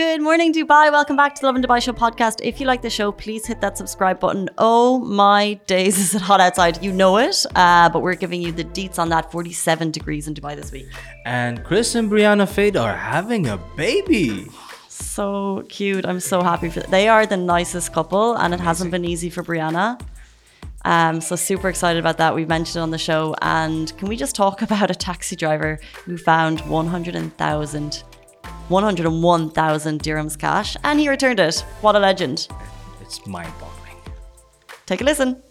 Good morning, Dubai. Welcome back to the Lovin Dubai Show podcast. If you like the show, please hit that subscribe button. Oh my days, is it hot outside? You know it. Uh, but we're giving you the deets on that 47 degrees in Dubai this week. And Kris and Brianna Fade are having a baby. So cute. I'm so happy for They are the nicest couple, and it hasn't been easy for Brianna. Um, so super excited about that. We've mentioned it on the show. And can we just talk about a taxi driver who found 100,000 101,000 dirhams cash and he returned it. What a legend. It's mind boggling. Take a listen.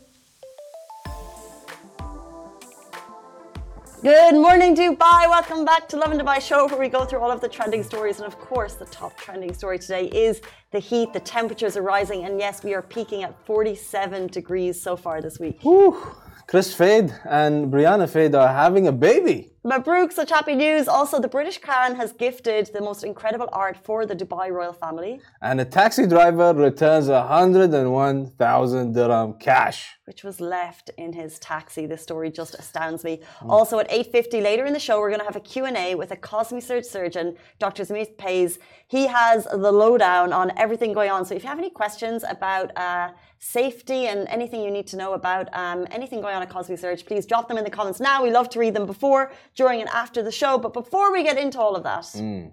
Good morning, Dubai. Welcome back to Lovin Dubai Show, where we go through all of the trending stories. And of course, the top trending story today is the heat. The temperatures are rising. And yes, we are peaking at 47 degrees so far this week. Whew. Kris Fade and Brianna Fade are having a baby. Mabruk, such happy news. Also, the British Crown has gifted the most incredible art for the Dubai royal family. And a taxi driver returns 101,000 dirham cash. Which was left in his taxi. This story just astounds me. Mm. Also, at 8.50 later in the show, we're going to have a Q&A with a Cosmi surgeon, Dr. Zamit Pays. He has the lowdown on everything going on. So if you have any questions about... Uh, safety and anything you need to know about um, anything going on at Cosmesurge, please drop them in the comments now. We love to read them before, during, and after the show. But before we get into all of that, mm.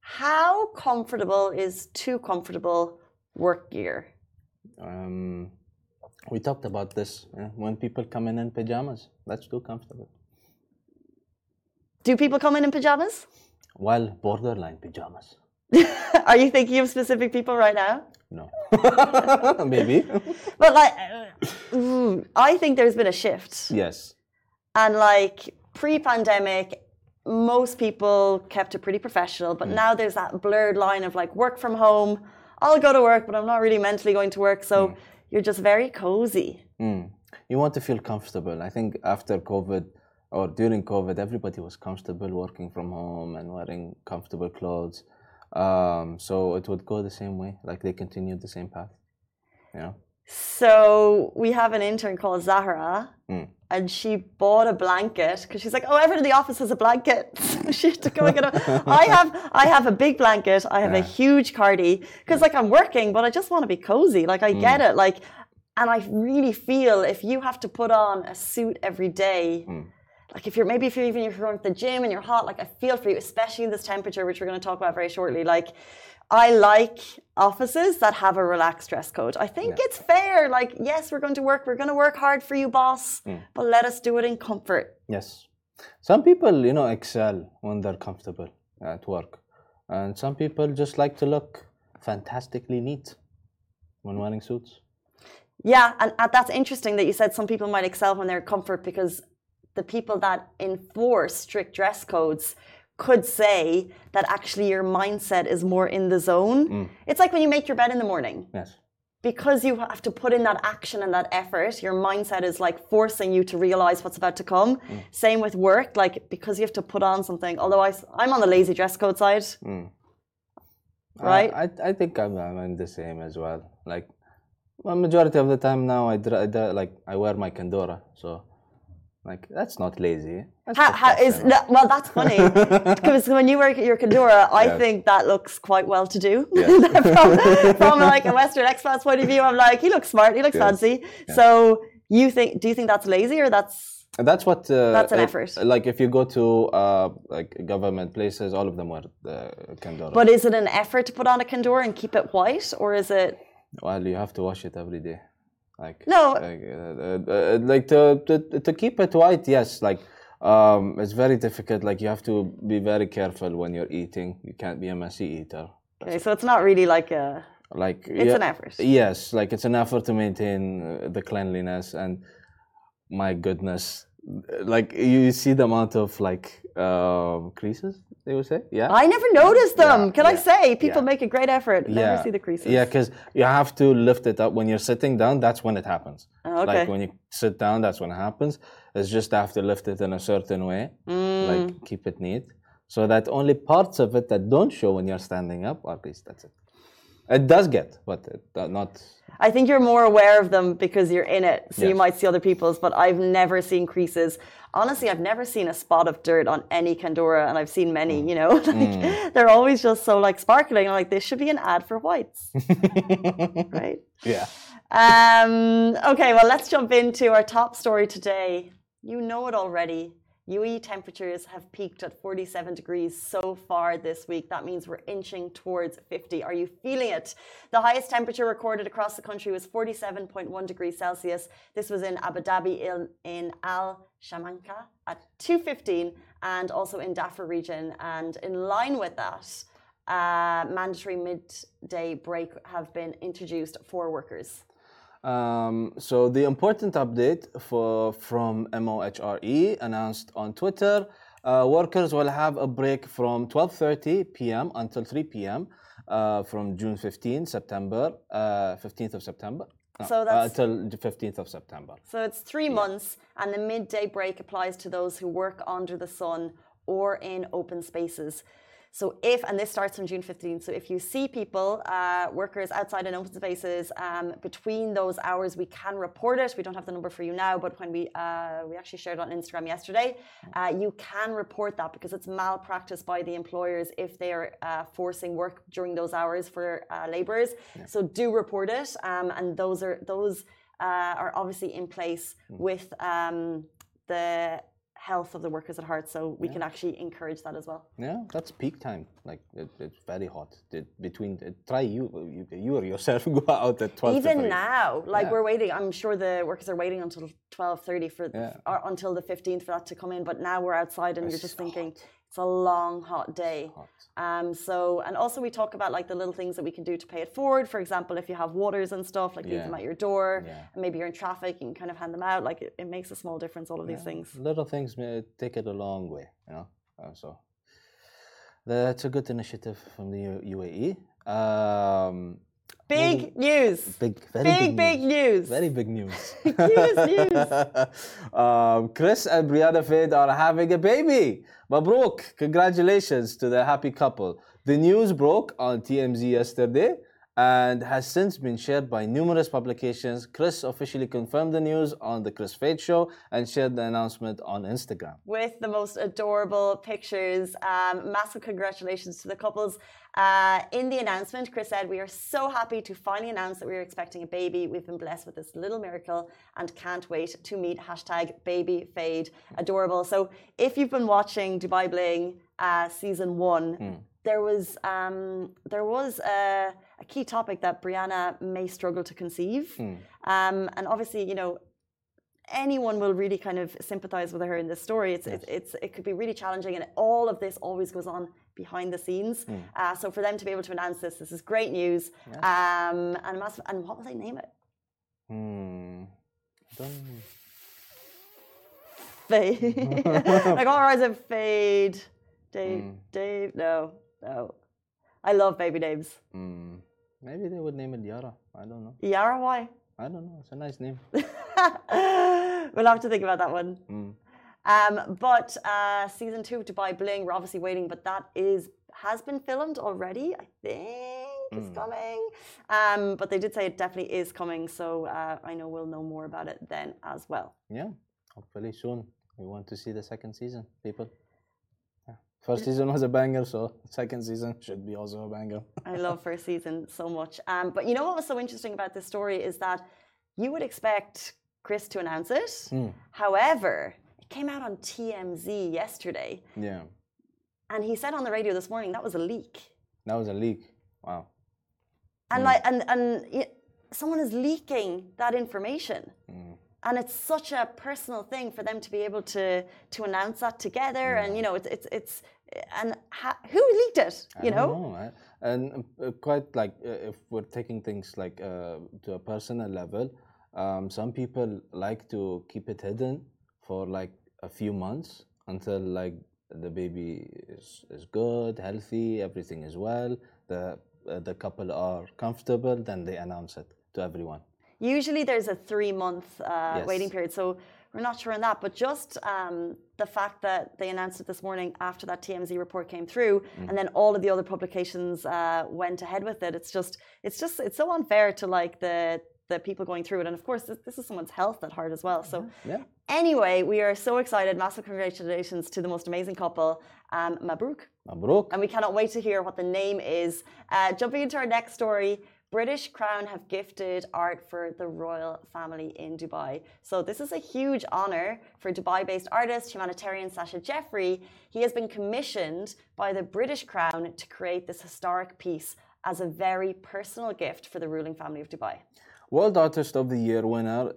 how comfortable is too comfortable work gear? Um, we talked about this yeah? when people come in in pajamas. That's too comfortable. Do people come in in pajamas? Well, borderline pajamas. Are you thinking of specific people right now? No. Maybe. but like, I think there's been a shift. Yes. And like pre pandemic, most people kept it pretty professional, but mm. now there's that blurred line of like work from home. I'll go to work, but I'm not really mentally going to work. So mm. you're just very cozy. Mm. You want to feel comfortable. I think after COVID or during COVID, everybody was comfortable working from home and wearing comfortable clothes. Um, so it would go the same way, like they continued the same path. Yeah. So we have an intern called Zahra, mm. And she bought a blanket because she's like, "Oh, everyone in the office has a blanket." she had to go and get a. I have, I have a big blanket. I have yeah. a huge cardi because, like, I'm working, but I just want to be cozy. Like, I mm. get it. Like, and I really feel if you have to put on a suit every day. Mm like if you're maybe if you're even if you're going to the gym and you're hot, like I feel for you, especially in this temperature, which we're going to talk about very shortly. Like I like offices that have a relaxed dress code. I think yeah. it's fair. Like, yes, we're going to work, we're going to work hard for you, boss, mm. but let us do it in comfort. Yes. Some people, you know, excel when they're comfortable at work. And some people just like to look fantastically neat when wearing suits. Yeah, and, and that's interesting that you said some people might excel when they're comfort because the people that enforce strict dress codes could say that actually your mindset is more in the zone. Mm. It's like when you make your bed in the morning. Yes. Because you have to put in that action and that effort, your mindset is like forcing you to realize what's about to come. Mm. Same with work, like because you have to put on something. Although I, I'm on the lazy dress code side. Mm. Right? I, I think I'm, I'm the same as well. Like, well, majority of the time now, I, I, like, I wear my Kandora. So like that's not lazy. That's how, how is that, well? That's funny because when you work at your Kandora, I yeah. think that looks quite well to do. Yeah. from, from, like a Western expat point of view, I'm like, he looks smart, he looks yes. fancy. Yeah. So you think? Do you think that's lazy or that's? That's what. Uh, that's an effort. Like if you go to uh, like government places, all of them wear the Kandora. But is it an effort to put on a Kandora and keep it white, or is it? Well, you have to wash it every day. Like no, like, uh, uh, uh, like to, to to keep it white. Yes, like um, it's very difficult. Like you have to be very careful when you're eating. You can't be a messy eater. Okay, so it's not really like a like it's yeah, an effort. Yes, like it's an effort to maintain the cleanliness and my goodness, like you see the amount of like uh, creases they would say. Yeah. I never noticed them. Yeah, Can yeah, I say people yeah. make a great effort. Never see the creases. Yeah, because you have to lift it up when you're sitting down. That's when it happens. Oh, okay. Like when you sit down, that's when it happens. It's just have to lift it in a certain way, mm. like keep it neat, so that only parts of it that don't show when you're standing up, or at least that's it. It does get, but it, uh, not. I think you're more aware of them because you're in it, so you might see other people's. But I've never seen creases. Honestly, I've never seen a spot of dirt on any Kandora, and I've seen many. Mm. You know, like they're always just so like sparkling. I'm like, this should be an ad for whites, right? Yeah. Um, okay, well, let's jump into our top story today. You know it already. UAE temperatures have peaked at 47 degrees so far this week. That means we're inching towards 50. Are you feeling it? The highest temperature recorded across the country was 47.1 degrees Celsius. This was in Abu Dhabi in, in Al Shamanka at 215 and also in Dhafra region. And in line with that, uh, mandatory midday break have been introduced for workers. Um, so the important update for from MOHRE announced on Twitter, uh, workers will have a break from 12:30 p.m. until 3 p.m. Uh, from June 15, September, uh, 15th of September. No, So uh, that's- until the 15th of September. So it's three months, and the midday break applies to those who work under the sun or in open spaces. So if, and this starts on June 15th, so if you see people, uh, workers outside in open spaces, um, between those hours, we can report it. We don't have the number for you now, but when we uh, we actually shared on Instagram yesterday, uh, you can report that because it's malpractice by the employers if they are uh, forcing work during those hours for uh, labourers. So do report it, um, and those are those uh, are obviously in place with um, the health of the workers at heart. So we can actually encourage that as well. Yeah, that's peak time. Like it, it's very hot. It, between uh, try you, you you or yourself go out at 12. Even 3. now, like Yeah. we're waiting. I'm sure the workers are waiting until twelve thirty for Yeah. or until the fifteenth for that to come in. But now we're outside, and you're just thinking it's a long, hot day. Hot. Um, so, and also we talk about like the little things that we can do to pay it forward. For example, if you have waters and stuff, like leave them at your door, Yeah. and maybe you're in traffic, you can kind of hand them out. Like it, it makes a small difference. All of these things. Little things may take it a long way, you know. Uh, so that's a good initiative from the U- UAE. Um, Big news. big, very Big, big news. Very big news. News, news. um, Kris and Brianna Fade are having a baby. Mabruk, congratulations to the happy couple. The news broke on TMZ yesterday and has since been shared by numerous publications. Kris officially confirmed the news on the Kris Fade show and shared the announcement on Instagram. with the most adorable pictures. Um, massive congratulations to the couples. Uh, in the announcement, Kris said, We are so happy to finally announce that we are expecting a baby. We've been blessed with this little miracle and can't wait to meet hashtag baby fade. Adorable. So if you've been watching Dubai Bling uh, season one, there was um, there was a, a key topic that Brianna may struggle to conceive. Um, and obviously, you know, anyone will really kind of sympathize with her in this story. It's, it's, it's, it could be really challenging, and all of this always goes on behind the scenes. Uh, so for them to be able to announce this, this is great news. Um, and massive. And what will they name it? Hmm. Fade. like all right, it fade. Dave. Dave. No. No. I love baby names. hmm. Maybe they would name it Yara. I don't know. Yara, why? I don't know. It's a nice name. we'll have to think about that one. Hmm. Um, but uh, season two of Dubai Bling, we're obviously waiting, but that is has been filmed already. I think it's Hmm. coming. Um, but they did say it definitely is coming, so uh, I know we'll know more about it then as well. Yeah, hopefully soon. We want to see the second season, people. First season was a banger, so second season should be also a banger. I love first season so much. Um, but you know what was so interesting about this story is that you would expect Kris to announce it. Hmm. However, it came out on TMZ yesterday, yeah, and he said on the radio this morning that was a leak. that was a leak. Wow. and like and and someone is leaking that information and it's such a personal thing for them to be able to to announce that together. And you know it's it's it's and ha- who leaked it you I know? don't know, and uh, quite like uh, if we're taking things like uh, to a personal level, um, some people like to keep it hidden for like a few months until like the baby is, is good, healthy, everything is well, the uh, the couple are comfortable, then they announce it to everyone. Usually there's a three month uh, Yes. waiting period so we're not sure on that. But just um, the fact that they announced it this morning after that TMZ report came through, mm. and then all of the other publications uh, went ahead with it. It's just, it's just, it's so unfair to like the the people going through it. And of course, this, this is someone's health at heart as well. So, yeah. anyway, we are so excited. Massive congratulations to the most amazing couple, um, Mabruk. Mabruk. And we cannot wait to hear what the name is. Uh, jumping into our next story. British Crown have gifted art for the royal family in Dubai. So, this is a huge honor for Dubai based artist, humanitarian Sacha Jafri. He has been commissioned by the British Crown to create this historic piece as a very personal gift for the ruling family of Dubai. World Artist of the Year winner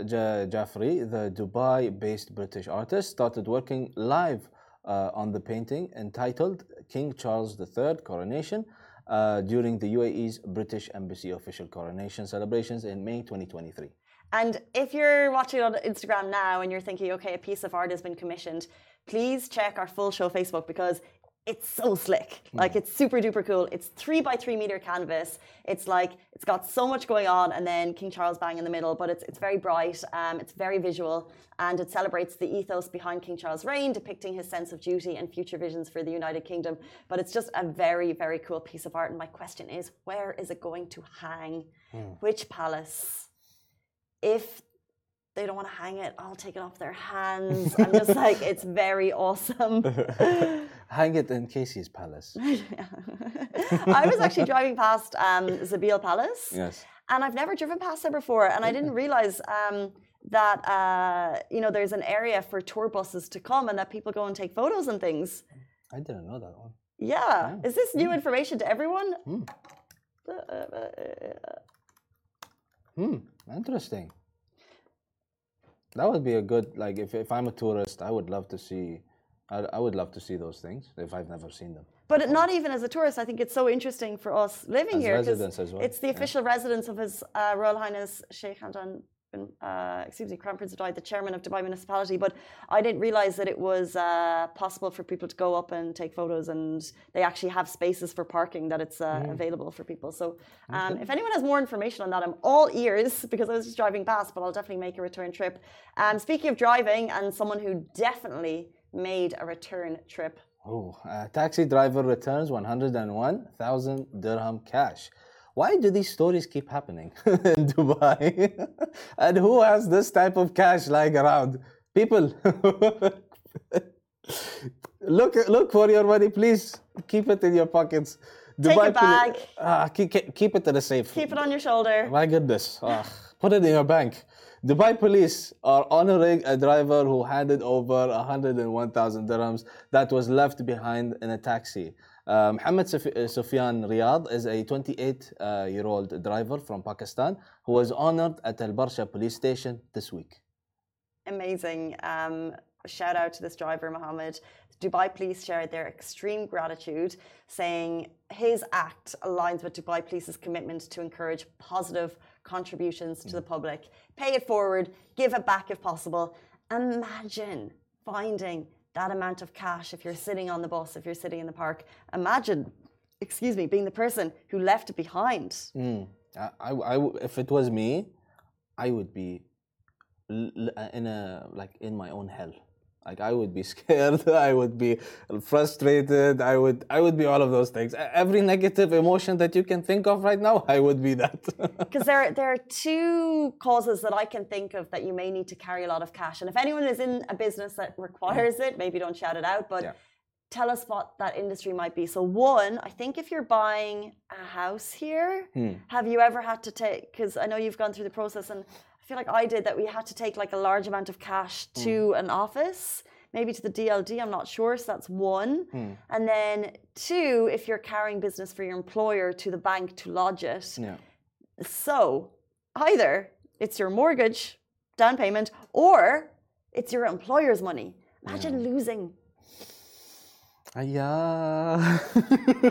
Jafri, the Dubai based British artist, started working live uh, on the painting entitled King Charles III Coronation uh, during the UAE's British Embassy official coronation celebrations in May 2023. And if you're watching on Instagram now and you're thinking, okay, a piece of art has been commissioned, please check our full show Facebook because it's so slick. Like it's super duper cool. It's three by three meter canvas. It's like it's got so much going on, and then King Charles bang in the middle. But it's it's very bright. Um, it's very visual, and it celebrates the ethos behind King Charles' reign, depicting his sense of duty and future visions for the United Kingdom. But it's just a very very cool piece of art. And my question is, where is it going to hang? Hmm. Which palace? If they don't want to hang it. I'll take it off their hands. I'm just like, it's very awesome. hang it in Casey's palace. I was actually driving past um, Zabeel Palace. Yes. And I've never driven past there before. And I didn't realize um, that, uh, you know, there's an area for tour buses to come and that people go and take photos and things. I didn't know that one. Yeah. Is this new hmm. information to everyone? Hmm. Hmm. Interesting. That would be a good like if, if I'm a tourist, I would love to see I, I would love to see those things if I've never seen them. But not even as a tourist, I think it's so interesting for us living as here because well. it's the official yeah. residence of His uh, Royal Highness Sheikh Hamdan uh, excuse me, Crown Prince of Dubai, the chairman of Dubai Municipality, but I didn't realize that it was uh, possible for people to go up and take photos, and they actually have spaces for parking that it's uh, mm. available for people. So, um, okay. if anyone has more information on that, I'm all ears because I was just driving past, but I'll definitely make a return trip. Um, speaking of driving, and someone who definitely made a return trip. Oh, a taxi driver returns 101,000 dirham cash. Why do these stories keep happening in Dubai? and who has this type of cash lying around? People, look look for your money, please. Keep it in your pockets. Dubai Take a bag. Uh, keep, keep it in a safe. Keep it on your shoulder. My goodness. Uh, put it in your bank. Dubai police are honoring a driver who handed over 101,000 dirhams that was left behind in a taxi. Uh, Mohammed Sufyan Riyad is a 28 uh, year old driver from Pakistan who was honored at Al Barsha police station this week. Amazing. Um, shout out to this driver, Mohammed. Dubai police shared their extreme gratitude, saying his act aligns with Dubai police's commitment to encourage positive contributions to the public. Pay it forward, give it back if possible. Imagine finding that amount of cash if you're sitting on the bus, if you're sitting in the park. Imagine, excuse me, being the person who left it behind. Mm. I, I, if it was me, I would be in a like in my own hell. Like I would be scared, I would be frustrated, I would I would be all of those things. Every negative emotion that you can think of right now, I would be that. Because there there are two causes that I can think of that you may need to carry a lot of cash. And if anyone is in a business that requires it, maybe don't shout it out, but yeah. tell us what that industry might be. So one, I think if you're buying a house here, hmm. have you ever had to take because I know you've gone through the process and I feel like I did that we had to take like a large amount of cash hmm. to mm. an office, maybe to the DLD, I'm not sure. So that's one. Mm. And then two, if you're carrying business for your employer to the bank to lodge it. Yeah. So either it's your mortgage down payment or it's your employer's money. Imagine yeah. losing. Uh, yeah.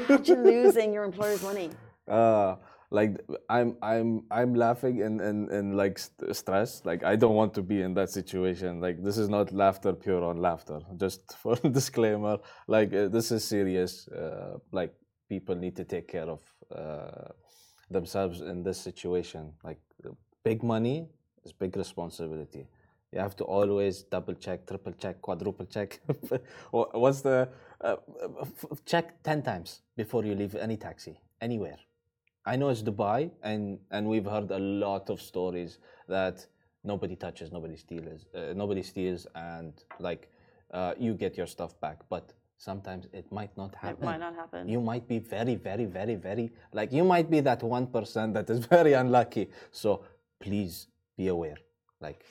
Imagine losing your employer's money. Uh, like i'm i'm i'm laughing and in, in like st- stress like i don't want to be in that situation. Like this is not laughter pure on laughter. Just for disclaimer like uh, this is serious uh, like people need to take care of uh, themselves in this situation. Like big money is big responsibility. You have to always double check, triple check, quadruple check. What's the uh, check ten times before you leave any taxi anywhere. I know it's Dubai, and and we've heard a lot of stories that nobody touches, nobody steals, uh, nobody steals, and like uh, you get your stuff back. But sometimes it might not happen. It might not happen. You might be very, very, very, very like you might be that one percent that is very unlucky. So please be aware. Like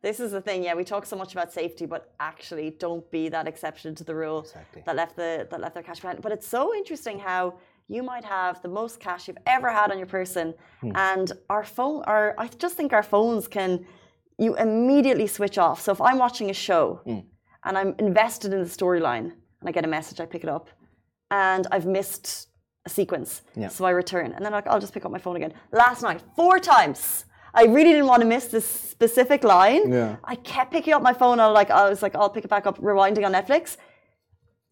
this is the thing, yeah. We talk so much about safety, but actually, don't be that exception to the rule exactly. that left the that left their cash behind. But it's so interesting how you might have the most cash you've ever had on your person, hmm. and our phone, our I just think our phones can you immediately switch off. So if I'm watching a show hmm. and I'm invested in the storyline, and I get a message, I pick it up, and I've missed a sequence, yeah. so I return, and then like, I'll just pick up my phone again. Last night, four times I really didn't want to miss this specific line. Yeah. I kept picking up my phone. I like I was like, I'll pick it back up, rewinding on Netflix.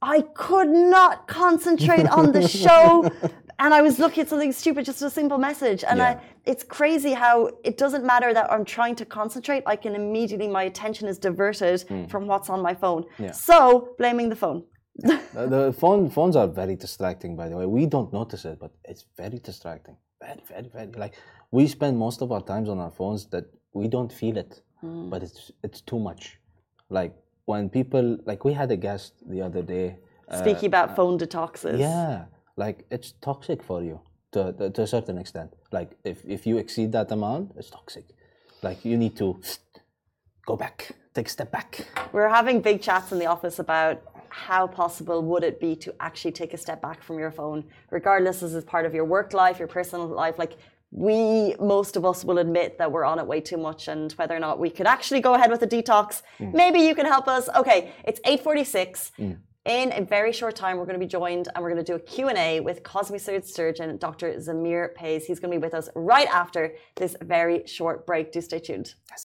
I could not concentrate on the show. And I was looking at something stupid, just a simple message. And yeah. I, it's crazy how it doesn't matter that I'm trying to concentrate. I can immediately, my attention is diverted mm. from what's on my phone. Yeah. So, blaming the phone. the, phone phones are very distracting, by the way. We don't notice it, but it's very distracting. Very, very, very. Like we spend most of our times on our phones that we don't feel it, mm. but it's it's too much. Like when people like we had a guest the other day speaking uh, about phone detoxes. Yeah, like it's toxic for you to, to, to a certain extent. Like if if you exceed that amount, it's toxic. Like you need to go back, take a step back. We're having big chats in the office about how possible would it be to actually take a step back from your phone, regardless as part of your work life, your personal life. Like we most of us will admit that we're on it way too much and whether or not we could actually go ahead with a detox mm. maybe you can help us okay it's 8.46 mm. in a very short time we're going to be joined and we're going to do a q&a with cosmic surgeon dr zamir pays he's going to be with us right after this very short break do stay tuned yes.